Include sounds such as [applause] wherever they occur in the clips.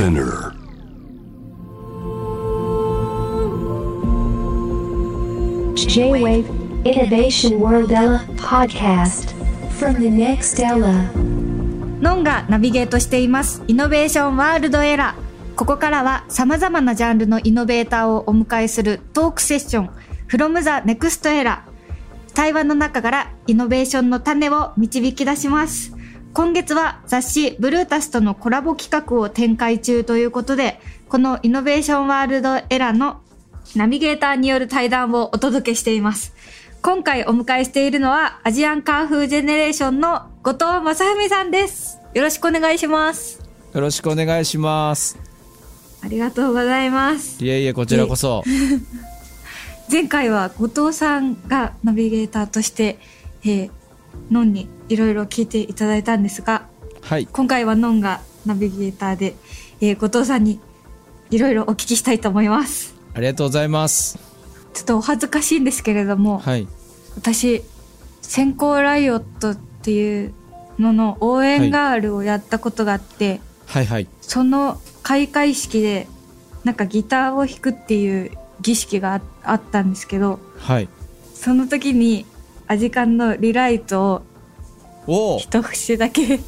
Spinner. J-Wave Innovation World Ella podcast from the next Ella. ノンがナビゲートしていますイノベーションワールドエラーここからは様々なジャンルのイノベーターをお迎えするトークセッション。From the next era 対話の中からイノベーションの種を導き出します今月は雑誌ブルータスとのコラボ企画を展開中ということでこのイノベーションワールドエラーのナビゲーターによる対談をお届けしています。今回お迎えしているのはアジアンカーフージェネレーションの後藤正文さんです。よろしくお願いします。よろしくお願いします。ありがとうございます。いえいえ、こちらこそ。[laughs] 前回は後藤さんがナビゲーターとして、えー、ノンにいろいろ聞いていただいたんですがはい。今回はノンがナビゲーターで、えー、後藤さんにいろいろお聞きしたいと思いますありがとうございます。ちょっとお恥ずかしいんですけれども、はい。私先行ライオットっていうのの応援ガールをやったことがあって、はいはい。その開会式でなんかギターを弾くっていう儀式がああったんですけどはい。その時にアジカンのリライトを一節だけ弾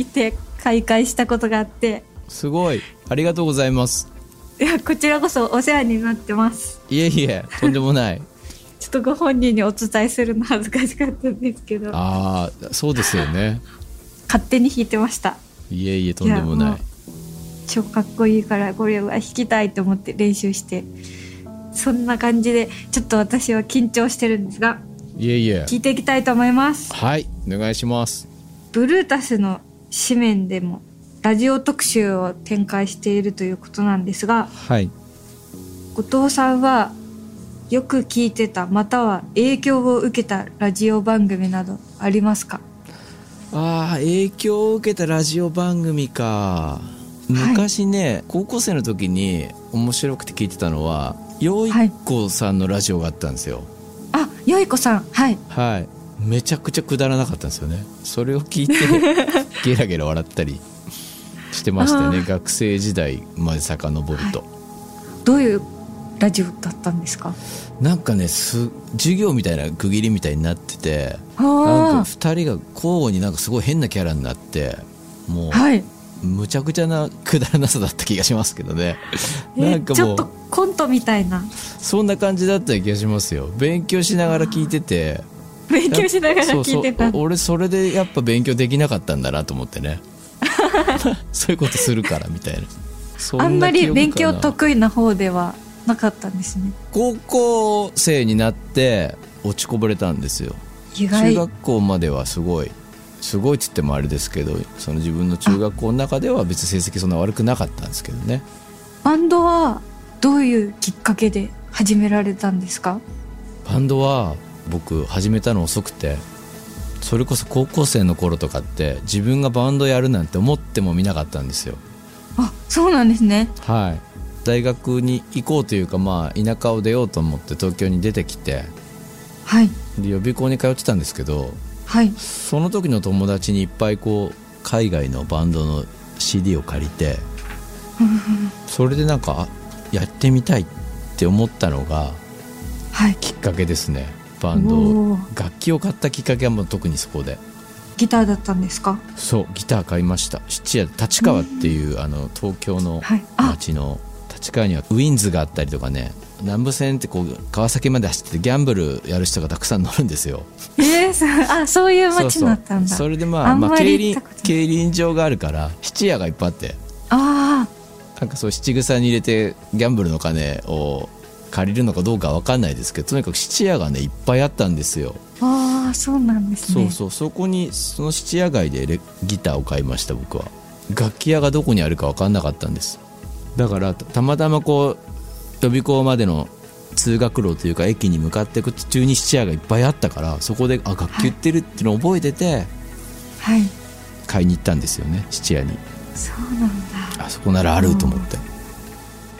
いて開会したことがあってすごい。ありがとうございます。いやこちらこそお世話になってますいえいえ、とんでもない。[laughs] ちょっとご本人にお伝えするの恥ずかしかったんですけどああ、そうですよね。勝手に弾いてましたいえいえ、とんでもない。超かっこいいからこれは弾きたいと思って練習してそんな感じでちょっと私は緊張してるんですがいえいえ。聞いていきたいと思いますはい。お願いします。ブルータスの紙面でもラジオ特集を展開しているということなんですがはい。後藤さんはよく聞いてたまたは影響を受けたラジオ番組などありますか？ああ、影響を受けたラジオ番組か。昔ね、高校生の時に面白くて聞いてたのは、よいこさんのラジオがあったんですよ。あよいこさんはいはい。めちゃくちゃくだらなかったんですよね。それを聞いて、[laughs] ゲラゲラ笑ったりしてましたよね。学生時代まで遡ると。どういうラジオだったんですか？なんかねす、授業みたいな区切りみたいになってて、あなんあか二人が交互になんかすごい変なキャラになって、もう、はいむちゃくちゃなくだらなさだった気がしますけどね。[laughs] えなんかもうちょっと、コントみたいな。そんな感じだった気がしますよ。勉強しながら聞いてて、[laughs] 勉強しながら聞いてた。俺それでやっぱ勉強できなかったんだなと思ってね。[laughs] そういうことするからみたいな。そあんまり勉強と得意な方ではなかったんですね。高校生になって落ちこぼれたんですよ。中意外。学校まではすごいすごいっつってもあれですけどその自分の中学校の中では別に成績そんな悪くなかったんですけどね。バンドはどういうきっかけで始められたんですか？バンドは僕始めたの遅くてそれこそ高校生の頃とかって自分がバンドやるなんて思ってもみなかったんですよ。あそうなんですね。はい。大学に行こうというかまあ田舎を出ようと思って東京に出てきてはい。で予備校に通ってたんですけどはい。その時の友達にいっぱいこう海外のバンドの CD を借りてそれでなんかあやってみたいって思ったのがはい。きっかけですね。バンド楽器を買ったきっかけはもう特にそこで。ギターだったんですか？そうギター買いました。質屋立川っていうあの東京のはい。あ。町の立川にはウィンズがあったりとかね南武線ってこう川崎まで走っててギャンブルやる人がたくさん乗るんですよ。えー、そあそういう街だったんだ。それでまあままあ、競輪競輪場があるから質屋がいっぱいあって。あなんかそう七草に入れてギャンブルの金を借りるのかどうかわかんないですけどとにかく質屋がねいっぱいあったんですよ、ーあーそうなんですね。そうそう。そこにその質屋街でレギターを買いました僕は。楽器屋がどこにあるか分かんなかったんです。だからたたまたまこう予備校までの通学路というか駅に向かっていく途中に質屋がいっぱいあったからそこであ楽器売ってるっていうのを覚えててはい。買いに行ったんですよね質屋に。そうなんだ。あそこならあると思って。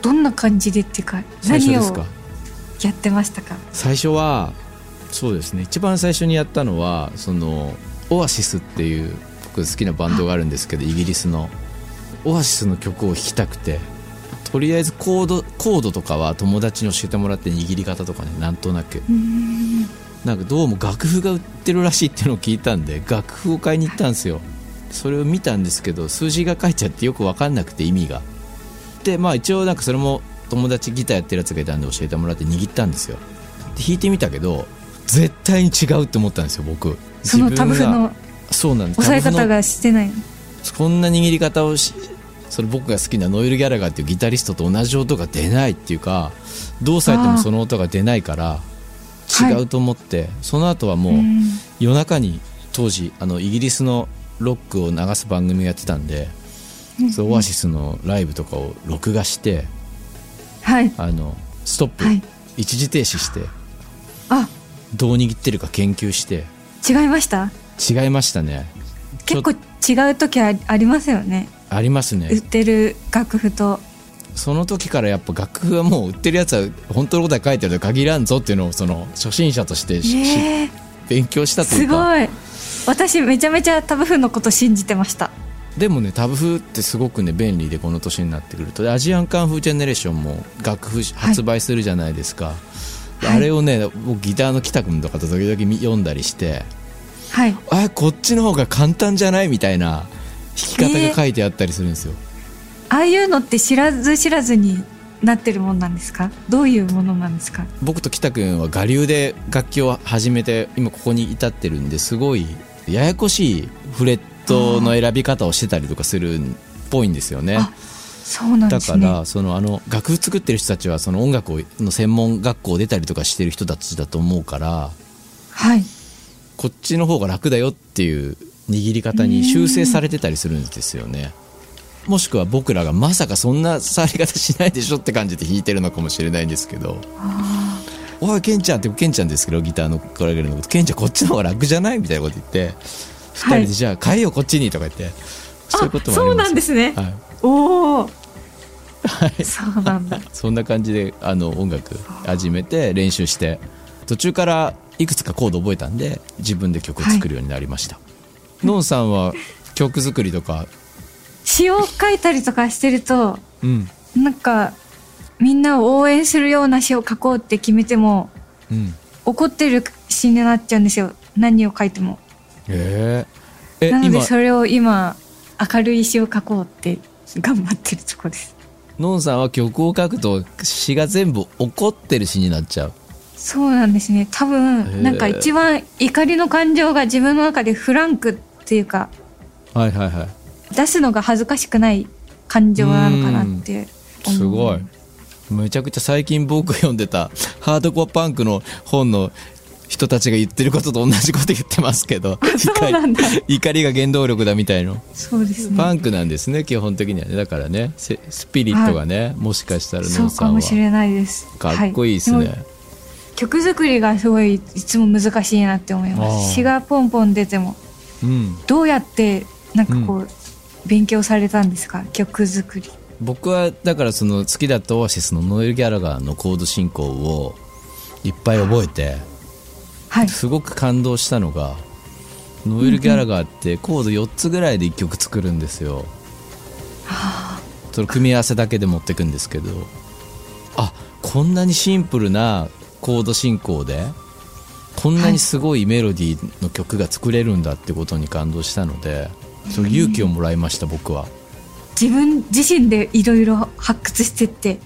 どんな感じでっていうか何を最初ですか？やってましたか？最初はそうですね。一番最初にやったのはそのオアシスっていう僕好きなバンドがあるんですけどイギリスの。オアシスの曲を弾きたくてとりあえずコードコードとかは友達に教えてもらって握り方とかねなんとなく。なんかどうも楽譜が売ってるらしいっていうのを聞いたんで楽譜を買いに行ったんですよ。それを見たんですけど数字が書いちゃってよく分かんなくて意味が。でまあ一応なんかそれも友達ギターやってるやつがいたんで教えてもらって握ったんですよ。で弾いてみたけど絶対に違うって思ったんですよ僕。そのタブ譜のそうなんです。押さえ方がしてないこんな握り方をしそれ僕が好きなノイル・ギャラガーっていうギタリストと同じ音が出ないっていうかどうされてもその音が出ないからはい。違うと思って、その後はもううん。夜中に当時あのイギリスのロックを流す番組をやってたんで、そのオアシスのライブとかを録画してはい。あのストップ、はい。一時停止してあ。どう握ってるか研究して。違いました？違いましたね。結構違う時あありますよねあります売っねてる楽譜と。その時からやっぱ楽譜はもう売ってるやつは本当のことは書いてるとは限らんぞっていうのをその初心者として勉強したといすうか。ごい。私めちゃめちゃタブ譜のこと信じてました。でもねタブ譜ってすごくね便利でこの年になってくると。でアジアンカンフージェネレーションも楽譜発売するじゃないですか、ではい。あれをね僕ギターの北君とかと時々み読んだりしてはい。あこっちの方が簡単じゃない？みたいな弾き方が書いてあったりするんですよ、ああいうのって知らず知らずになってるもんなんですか？どういうものなんですか？僕と北君は我流で楽器を始めて今ここに至ってるんですごいややこしいフレットの選び方をしてたりとかするっぽいんですよね。あそうなんでだからそのあの楽譜作ってる人たちはその音楽をの専門学校出たりとかしてる人たちだと思うからはい。こっちの方が楽だよっていう握り方に修正されてたりするんですよね。もしくは僕らがまさかそんな触り方しないでしょって感じで弾いてるのかもしれないんですけど「おいケンちゃん」ってケンちゃんですけどギターのコラゲルの。こと「ケンちゃんこっちの方が楽じゃない?」みたいなこと言って2人はい。で「じゃあ変えようこっちに」とか言ってそういうこともあります。そうなんですね。はい。おおそうなんだ。[laughs] そんな感じであの音楽始めて練習して途中からいくつかコード覚えたんで自分で曲を作るようになりました、のんさんは曲作りとか？詩を書いたりとかしてるとうん。なんかみんなを応援するような詩を書こうって決めてもうん。怒ってる詩になっちゃうんですよ。何を書いても。えー、えなので今？それを今明るい詩を書こうって頑張ってるとこです。のんさんは曲を書くと詩が全部怒ってる詩になっちゃう。そうなんですね。多分なんか一番怒りの感情が自分の中でフランクっていうかはいはいはい。出すのが恥ずかしくない感情なのかなってすごい。めちゃくちゃ最近僕読んでた [laughs] ハードコアパンクの本の人たちが言ってることと同じこと言ってますけどそうなんだ。怒りが原動力だみたいの。そうですね。パンクなんですね基本的にはね。だからねせスピリットがね、もしかしたらそうノンさんは。かもしれないです。かっこいいですね、はでも曲作りがすごいいつも難しいなって思います。詩がポンポン出てもうん、どうやってなんかこう、勉強されたんですか？曲作り。僕はだからその好きだったオアシスのノエル・ギャラガーのコード進行をいっぱい覚えてはい。すごく感動したのがノエル・ギャラガーってコード4つぐらいで1曲作るんですよ、その組み合わせだけで持ってくんですけどあこんなにシンプルなコード進行でこんなにすごいメロディーの曲が作れるんだってことに感動したのでその勇気をもらいました僕は。自分自身でいろいろ発掘してってっ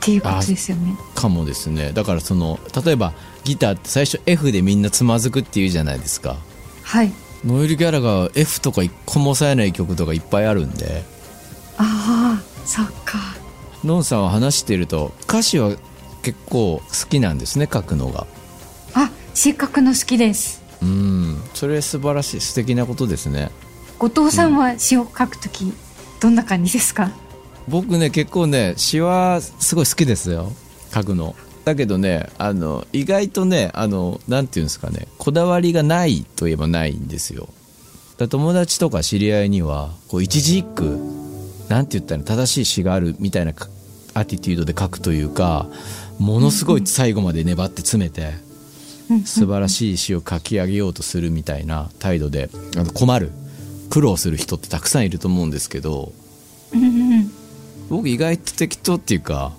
ていうことですよね。かもですね。だからその例えばギターって最初 F でみんなつまずくっていうじゃないですか。はい。ノエル・ギャラが F とか一個も抑えない曲とかいっぱいあるんで。ああそっか。ノンさんは話していると歌詞は結構好きなんですね書くのがあ詩書くの好きです。うん。それ素晴らしい素敵なことですね。後藤さんは詩を書くときどんな感じですか、僕ね結構ね詩はすごい好きですよ。書くの。だけどねあの意外とねあのなんていうんですかねこだわりがないといえばないんですよ。だ友達とか知り合いにはこう一字一句なんて言ったら正しい詩があるみたいなかアティテュードで書くというかものすごい最後まで粘って詰めてうん素晴らしい詩を書き上げようとするみたいな態度であの困る苦労する人ってたくさんいると思うんですけど僕意外と適当っていうか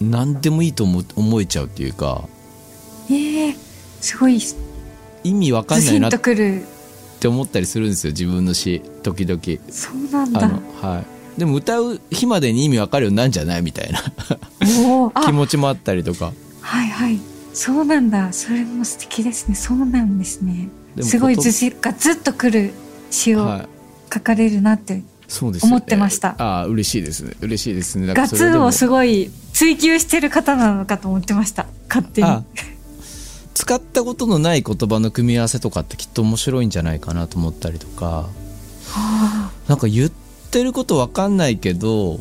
何でもいいと思思えちゃうっていうかええすごい。意味わかんないなっとくる。て思ったりするんですよ自分の詩時々。そうなんだ。はい。でも歌う日までに意味わかるようになんじゃない？みたいな。[laughs] 気持ちもあったりとか。はいはいそうなんだ。それも素敵ですね。そうなんですね。すごいことずしがずっとくる詩をはい。書かれるなって、そうですよね。思ってました。ああ嬉しいですね。嬉しいですね。だからガツンをすごい追求してる方なのかと思ってました。勝手に。あ使ったことのない言葉の組み合わせとかってきっと面白いんじゃないかなと思ったりとか。はなんか言ってることわかんないけど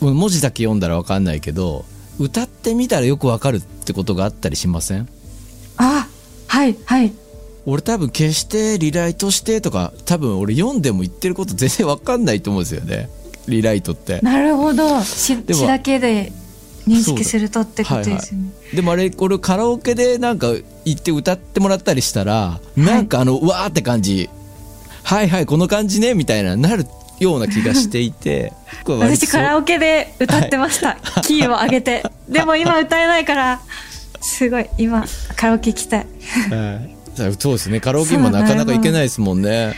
文字だけ読んだらわかんないけど歌ってみたらよくわかるってことがあったりしません？ああはいはい。俺多分決してリライトしてとか多分俺読んでも言ってること全然わかんないと思うんですよね。リライトって。なるほど。詩でも詩だけで認識するとってことですよね、でもあれこれカラオケでなんか行って歌ってもらったりしたら、なんかあのうわーって感じ。はいはいこの感じねみたいななるような気がしていて [laughs] 私カラオケで歌ってました、[laughs] キーを上げて。でも今歌えないからすごい今カラオケ行きたい。はい。そうですね。カラオケ今なかなか行けないですもんね。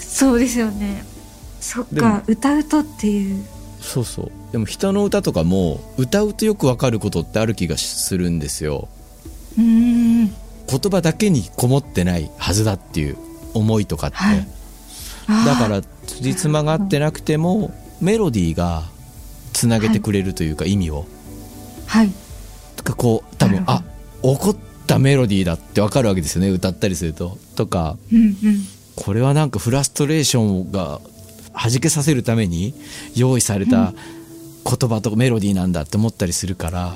そうですよね。そっか歌うとっていう。そうそう。でも人の歌とかも歌うとよくわかることってある気がするんですよ。うーん。言葉だけにこもってないはずだっていう思いとかって、はい。だから辻褄が合ってなくてもメロディーがつなげてくれるというか意味を、はい。とかこう多分あ怒ったメロディーだってわかるわけですよね歌ったりすると。とかうんうん。これはなんかフラストレーションが弾けさせるために用意された言葉とメロディーなんだって思ったりするから。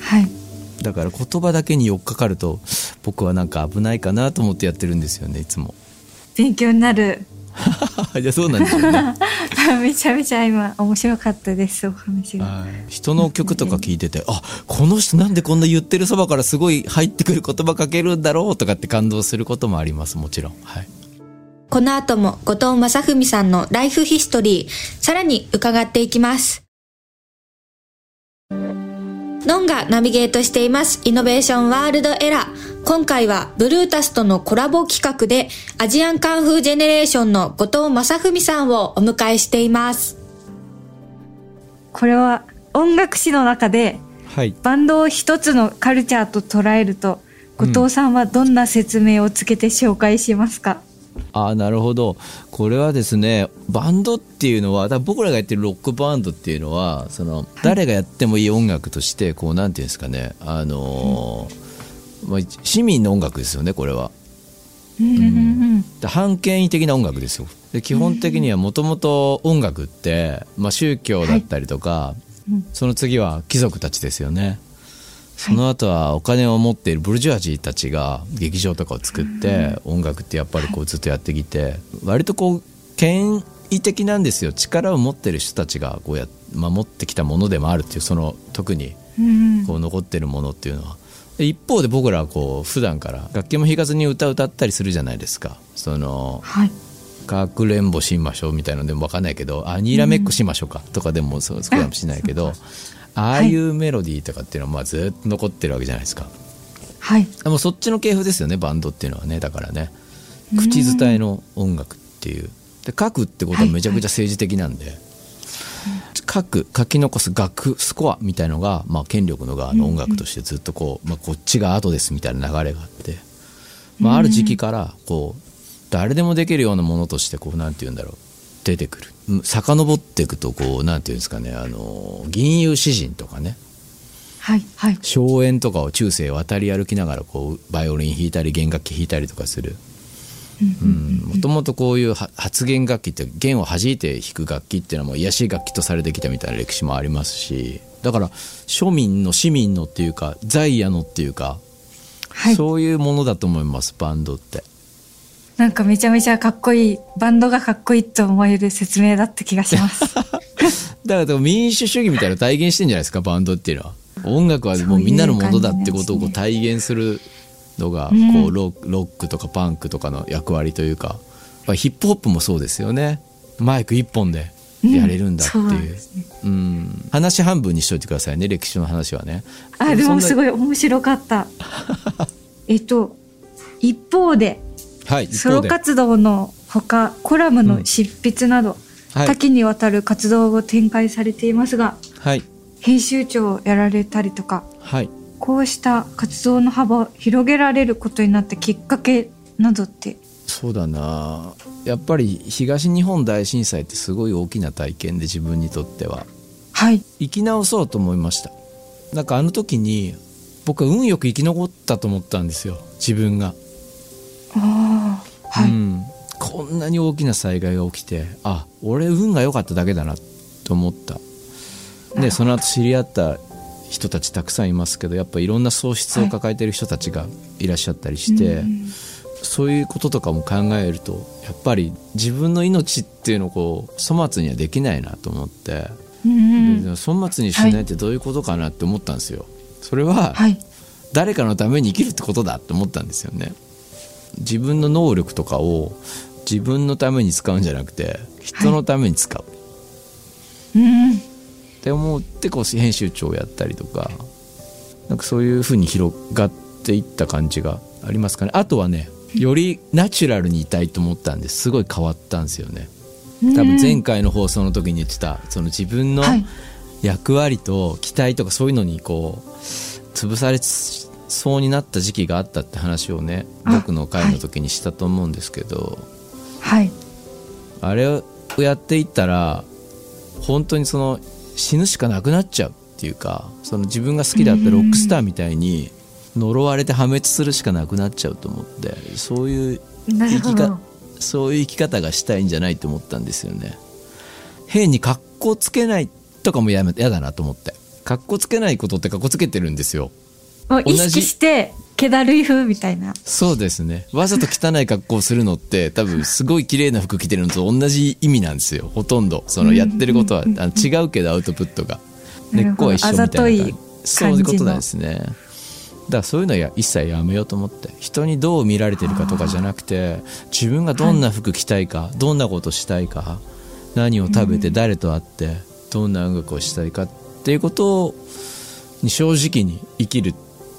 はい。だから言葉だけに寄っかかると僕はなんか危ないかなと思ってやってるんですよねいつも勉強になる [laughs] いやそうなんですよね [laughs] めちゃめちゃ今面白かったですお話が人の曲とか聞いててあこの人なんでこんな言ってるそばからすごい入ってくる言葉かけるんだろうとかって感動することもありますもちろんはいこの後も後藤正文さんのライフヒストリー、さらに伺っていきます。ノンがナビゲートしています。イノベーションワールドエラー。今回はブルータスとのコラボ企画でアジアンカンフージェネレーションの後藤正文さんをお迎えしています。これは音楽史の中ではい。バンドを一つのカルチャーと捉えると後藤さんはどんな説明をつけて紹介しますか、ああなるほど。これはですねバンドっていうのはだから僕らがやってるロックバンドっていうのはその、誰がやってもいい音楽としてこうなんていうんですかねあのーまあ、市民の音楽ですよねこれは。うん反権威的な音楽ですよ。で基本的にはもともと音楽って、まあ、宗教だったりとか、うん。その次は貴族たちですよね。その後はお金を持っているブルジョアジーたちが劇場とかを作って音楽ってやっぱりこうずっとやってきて割とこう権威的なんですよ。力を持ってる人たちがこうや守ってきたものでもあるっていうその特にこう残ってるものっていうのは。で一方で僕らはこう普段から楽器も弾かずに歌歌ったりするじゃないですか。そのはい。かくれんぼしましょうみたいなのでも分かんないけどあにらめっこしましょうか。とかでもそうかもしれないけど、あああいうメロディーとかっていうのはまあずっと残ってるわけじゃないですか。はい。でもそっちの系譜ですよねバンドっていうのはね。だからね。口伝えの音楽っていう。で書くってことはめちゃくちゃ政治的なんで、書く書き残す楽スコアみたいのが、まあ、権力の側の音楽としてずっとこう、まあ、こっちが後ですみたいな流れがあって、まあ、ある時期からこう誰でもできるようなものとしてこうなんて言うんだろう出てくる。うん遡っていくとこうなんて言うんですかねあの銀融詩人とかね。はいはい。荘園とかを中世渡り歩きながらこうバイオリン弾いたり弦楽器弾いたりとかするもともとこういうは発弦楽器って弦を弾いて弾く楽器っていうのはもう癒しい楽器とされてきたみたいな歴史もありますしだから庶民の市民のっていうか在野のっていうか、はい。そういうものだと思いますバンドって。なんかめちゃめちゃかっこいいバンドがかっこいいと思える説明だった気がします。[laughs] だからでも民主主義みたいな体現してんじゃないですかバンドっていうのは。音楽はもうみんなのものだってことをこう体現するのがこうん。うロロックとかパンクとかの役割というかまあヒップホップもそうですよね。マイク一本でやれるんだっていう,、うんうんそうなん。話半分にしといてくださいね歴史の話はね。あでもすいごい面白かった。[laughs] えっと一方ではい一ソロ活動のほかコラムの執筆など、はい。多岐にわたる活動を展開されていますがはい。編集長をやられたりとかはいこうした活動の幅を広げられることになったきっかけなどって。そうだな。やっぱり東日本大震災ってすごい大きな体験で自分にとっては。はい。生き直そうと思いました。なんかあの時に僕は運よく生き残ったと思ったんですよ。自分が、ああはい、うん、こんなに大きな災害が起きてあ俺運が良かっただけだなと思った。でその後知り合った人たちたくさんいますけどやっぱいろんな喪失を抱えてる人たちがいらっしゃったりして、うん。そういうこととかも考えるとやっぱり自分の命っていうのをこう粗末にはできないなと思って、うんで粗末にしないってどういうことかなって思ったんですよ。それは、はい。誰かのために生きるってことだって思ったんですよね。自分の能力とかを自分のために使うんじゃなくて人のために使う、うんって思ってこう編集長をやったりとかなんかそういうふうに広がっていった感じがありますかね。あとはねよりナチュラルにいたいと思ったんです。ごい変わったんですよね。多分前回の放送の時に言ってたその自分のはい。役割と期待とかそういうのにこう潰されそうになった時期があったって話をねあ僕の会の時にしたと思うんですけど、はい。あれをやっていったら本当にその死ぬしかなくなっちゃうっていうかその自分が好きだったロックスターみたいに呪われて破滅するしかなくなっちゃうと思ってそういう生きかそういう生き方がしたいんじゃないと思ったんですよね。変に格好つけないとかもやめやだなと思って。格好つけないことって格好つけてるんですよ。意識して気だるい風みたいな。そうですね。わざと汚い格好をするのって多分すごい綺麗な服着てるのと同じ意味なんですよ。ほとんど。そのやってることはあの違うけどアウトプットが。根っこは一緒みたいなそういうことなんですね。だからそういうのはや一切やめようと思って。人にどう見られてるかとかじゃなくて自分がどんな服着たいか、どんなことしたいか何を食べて誰と会ってどんな音楽をしたいかっていうことに正直に生きるっ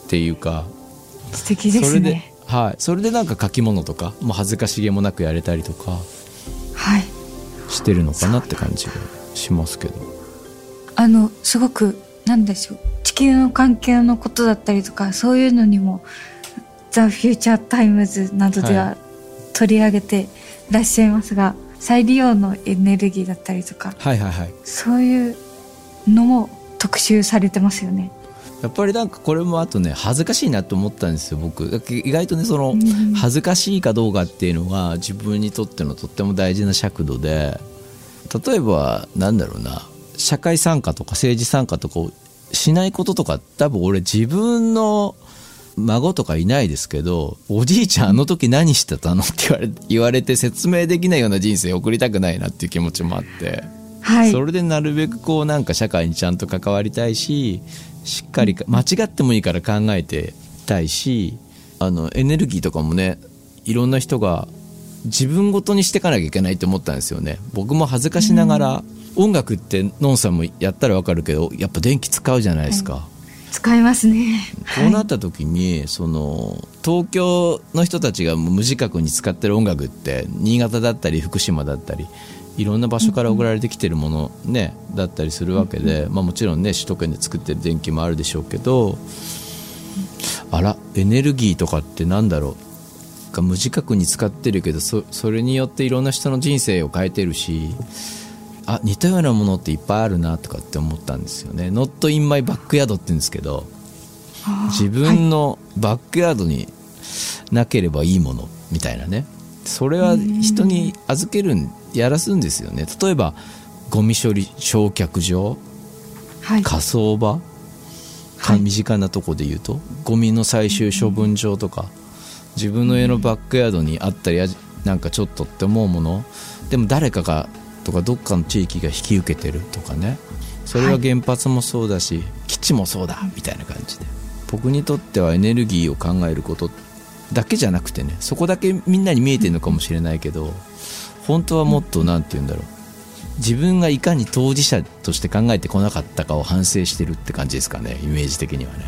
ていうか素敵ですそれでね、はい、それでなんか書き物とかもう恥ずかしげもなくやれたりとかはい。してるのかなって感じがしますけど。あのすごくなんでしょう。地球の環境のことだったりとかそういうのにも「 The Future Times」などでは取り上げていらっしゃいますが、再利用のエネルギーだったりとかはいはいはい。そういうのも特集されてますよね。やっぱりなんかこれもあとね恥ずかしいなと思ったんですよ僕。意外とねそのうん。恥ずかしいかどうかっていうのが自分にとってのとっても大事な尺度で例えばなんだろうな社会参加とか政治参加とかをしないこととか多分俺自分の孫とかいないですけどおじいちゃんあの時何してたのって言われ言われて説明できないような人生を送りたくないなっていう気持ちもあって。はい。それでなるべくこうなんか社会にちゃんと関わりたいししっかりか間違ってもいいから考えてたいしあのエネルギーとかもねいろんな人が自分ごとにしていかなきゃいけないと思ったんですよね。僕も恥ずかしながら、音楽ってのんさんもやったらわかるけどやっぱ電気使うじゃないですか、使いますね。こうなった時に、その東京の人たちが無自覚に使ってる音楽って新潟だったり福島だったりいろんな場所から送られてきてるもの、ね、だったりするわけで、まあ、もちろんね首都圏で作ってる電気もあるでしょうけどあらエネルギーとかってなんだろう？が無自覚に使ってるけどそそれによっていろんな人の人生を変えてるしあ似たようなものっていっぱいあるなとかって思ったんですよね。Not in my backyard って言うんですけど自分のバックヤードになければいいものみたいなね。それは人に預けるんやらすんですよね。例えばゴミ処理焼却場はい。火葬場かはい。身近なとこで言うとゴミの最終処分場とか自分の家のバックヤードにあったりあなんかちょっとって思うものでも誰かがとかどっかの地域が引き受けてるとかね。それは原発もそうだし、基地もそうだみたいな感じで。僕にとってはエネルギーを考えることだけじゃなくてねそこだけみんなに見えてるのかもしれないけど本当はもっと何て言うんだろう。自分がいかに当事者として考えてこなかったかを反省してるって感じですかね。イメージ的にはね。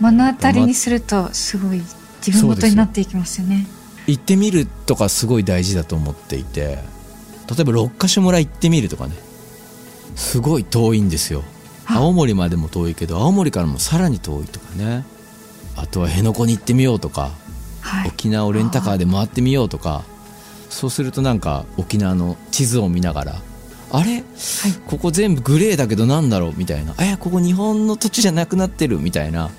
目の当たりにするとすごい自分ごとになっていきますよね。行ってみるとかすごい大事だと思っていて。例えば六ヶ所村行ってみるとかね。すごい遠いんですよ。青森までも遠いけど青森からもさらに遠いとかね。あとは辺野古に行ってみようとか、はい。沖縄をレンタカーで回ってみようとかそうするとなんか沖縄の地図を見ながらあれ、ここ全部グレーだけどなんだろう？みたいな。えここ日本の土地じゃなくなってる。みたいな。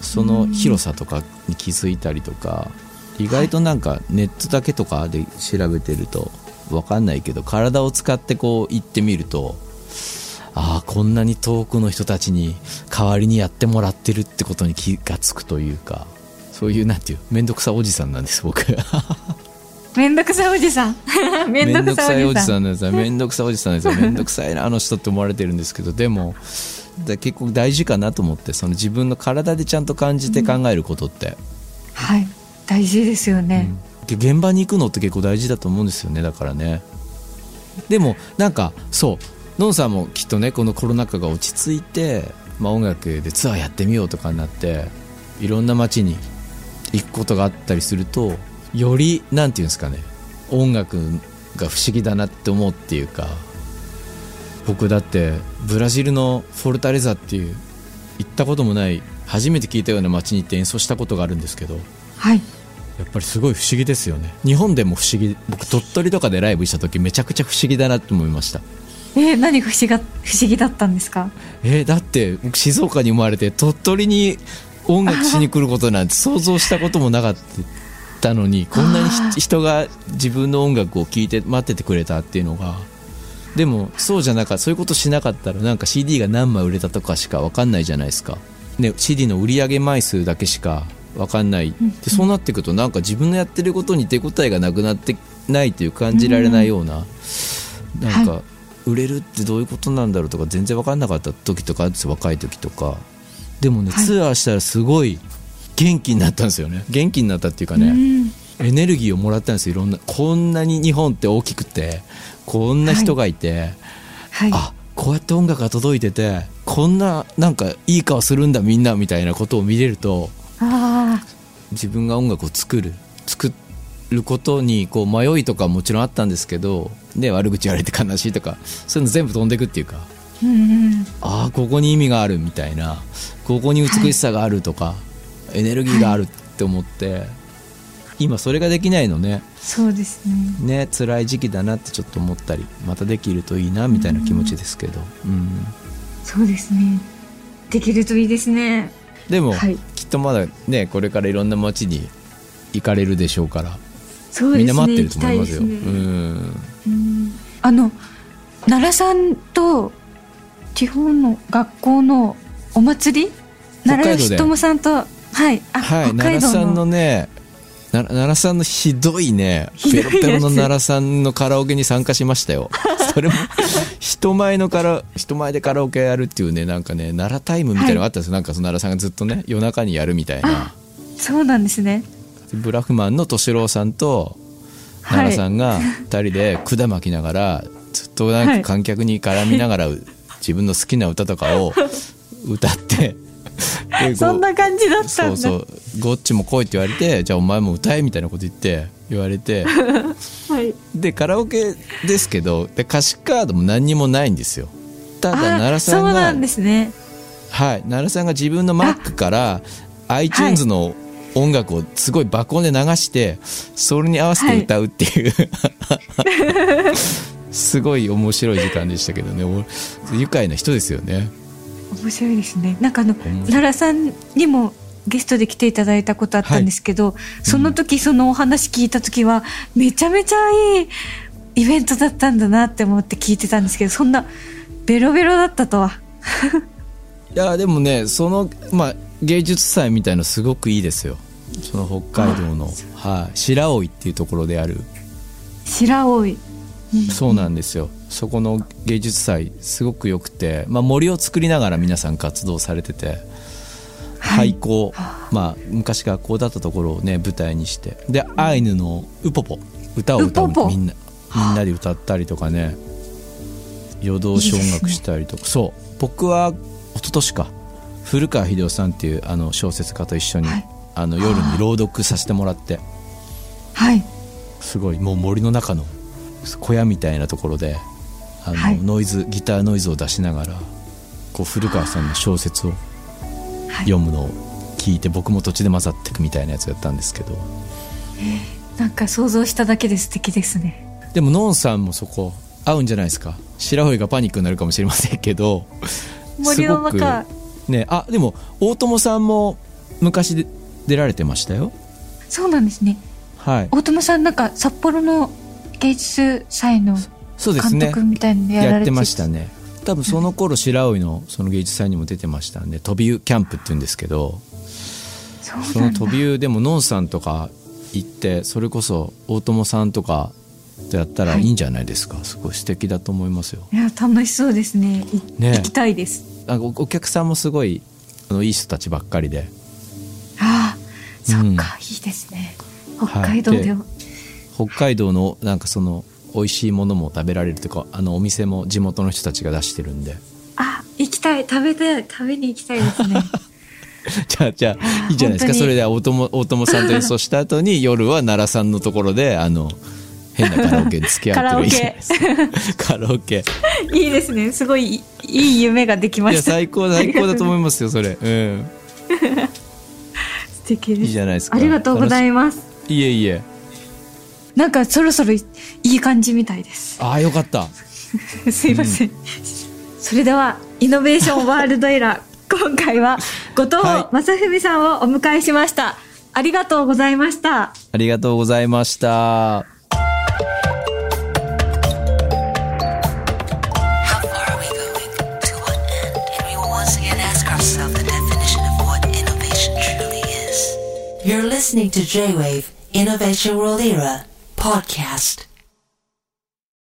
その広さとかに気づいたりとか意外となんかネットだけとかで調べてると分かんないけど体を使ってこう行ってみるとああこんなに遠くの人たちに代わりにやってもらってるってことに気がつくというかそういうなんていう面倒くさおじさんなんです僕めんどくさいおじさん。[laughs] めんどくさいおじさんですよ面倒くさいおじさんですよ。面倒くさいなあの人って思われてるんですけどでもだ結構大事かなと思ってその自分の体でちゃんと感じて考えることって、はい。大事ですよね、現場に行くのって結構大事だと思うんですよねだからね。でもなんかそう。のんさんもきっとねこのコロナ禍が落ち着いて、まあ、音楽でツアーやってみようとかになっていろんな街に行くことがあったりするとよりなんていうんですかね音楽が不思議だなって思うっていうか僕だってブラジルのフォルタレザっていう行ったこともない初めて聞いたような街に行って演奏したことがあるんですけどはい。やっぱりすごい不思議ですよね。日本でも不思議僕鳥取とかでライブした時めちゃくちゃ不思議だなと思いました。えー、何が不思議が不思議だったんですか？えーだって僕静岡に生まれて鳥取に音楽しに来ることなんて想像したこともなかったのにこんなに人が自分の音楽を聴いて待っててくれたっていうのがでもそうじゃなかったそういうことしなかったらなんか CD が何枚売れたとかしか分かんないじゃないですか、ね、CD の売り上げ枚数だけしか分かんない。でそうなっていくとなんか自分のやってることに手応えがなくなってないという感じられないような、なんか売れるってどういうことなんだろうとか全然分かんなかった時とかあるんですよ若い時とか。でもね、はい。ツアーしたらすごい元気になったんですよね。元気になったっていうかね、うん。エネルギーをもらったんですよ。いろんなこんなに日本って大きくてこんな人がいて、はい。あこうやって音楽が届いててこんななんかいい顔するんだみんなみたいなことを見れるとあ自分が音楽を作る作ることにこう迷いとかもちろんあったんですけど、ね、悪口言われて悲しいとかそういうの全部飛んでいくっていうか。あうんうん。ああここに意味があるみたいなここに美しさがあるとか、エネルギーがあるって思って、今それができないのね。そうですね。ね辛い時期だなってちょっと思ったりまたできるといいなみたいな気持ちですけど、うん。そうですね。できるといいですね。でも、はい。きっとまだねこれからいろんな街に行かれるでしょうからそうですね。みんな待ってると思いますよ。ね。うん。うん。あの奈良さんと地方の学校のお祭り？奈良吉友さんとはい。あ、はい、奈良さんののねな奈良さんのひどいねペロペロの奈良さんのカラオケに参加しましたよ。[laughs] それも人前のカラ人前でカラオケやるっていうねなんかね奈良タイムみたいなのがあったんですよ、なんかその奈良さんがずっとね夜中にやるみたいな。そうなんですね。ブラフマンの敏郎さんと奈良さんが2人で管巻きながらずっとなんか観客に絡みながら自分の好きな歌とかを歌ってでそんな感じだったんだ。そうそう。ゴッチも来いって言われてじゃあお前も歌えみたいなこと言って言われて。[laughs] はい。でカラオケですけどで歌詞カードも何にもないんですよ。ただあ奈良さんがそうなんですね。はい。奈良さんが自分の Mac から iTunes の音楽をすごい爆音で流してそれに合わせて歌うっていう、[laughs] すごい面白い時間でしたけどね。お愉快な人ですよね面白いですね。なんかあの奈良さんにもゲストで来ていただいたことあったんですけど、その時そのお話聞いた時はめちゃめちゃいいイベントだったんだなって思って聞いてたんですけどそんなベロベロだったとは。[laughs] いやでもねその、まあ、芸術祭みたいのすごくいいですよ。その北海道の、はい、白老っていうところである。白老い。そうなんですよそこの芸術祭すごく良くて、まあ、森を作りながら皆さん活動されてて廃校、まあ、昔学校だったところをね舞台にしてでアイヌのウポポ歌を歌うみんなみんなで歌ったりとかね夜通し音楽したりとか。そう。僕は一昨年か古川秀夫さんっていうあの小説家と一緒に、はい。あの夜に朗読させてもらってはい。すごいもう森の中の小屋みたいなところであの、はい。ノイズギターノイズを出しながらこう古川さんの小説をはい。読むのを聞いて僕も途中で混ざっていくみたいなやつやったんですけど。なんか想像しただけで素敵ですね。でもノンさんもそこ合うんじゃないですか。白老がパニックになるかもしれませんけど森の中すごくねあでも大友さんも昔で出られてましたよ。そうなんですね。はい。大友さんなんか札幌の芸術祭のそうですね。監督みたいなのやられてやってましたね。多分その頃白老のその芸術祭にも出てましたんで飛び湯キャンプって言うんですけどその飛び湯でもノンさんとか行ってそれこそ大友さんとかとやったらい。いんじゃないですか、すごい素敵だと思いますよ。いや楽しそうですね。いね。行きたいです。なんかおお客さんもすごいあのいい人たちばっかりで。ああそっか、うん。いいですね。北海道では、北海道のなんかその美味しいものも食べられるというかあのお店も地元の人たちが出してるんで。あ行きたい。食べたい。食べに行きたいですね。[laughs] じゃあじゃあいいじゃないですか。それで大友大友さんと演奏した後に [laughs] 夜は奈良さんのところであの変なカラオケに付き合うっていうのがいいじゃないですか。[laughs] カラオケ。いいですね。すごいいいい夢ができまいやした最高最高だと思いますよそれ。うん。素敵です。いいじゃないですか。ありがとうございます。いえいえなんかそろそろいい感じみたいです。ああ、よかった。[laughs] すいません。それでは、イノベーションワールドエラー、今回は後藤正文さんをお迎えしました。ありがとうございました。ありがとうございました。You're listening. Podcast.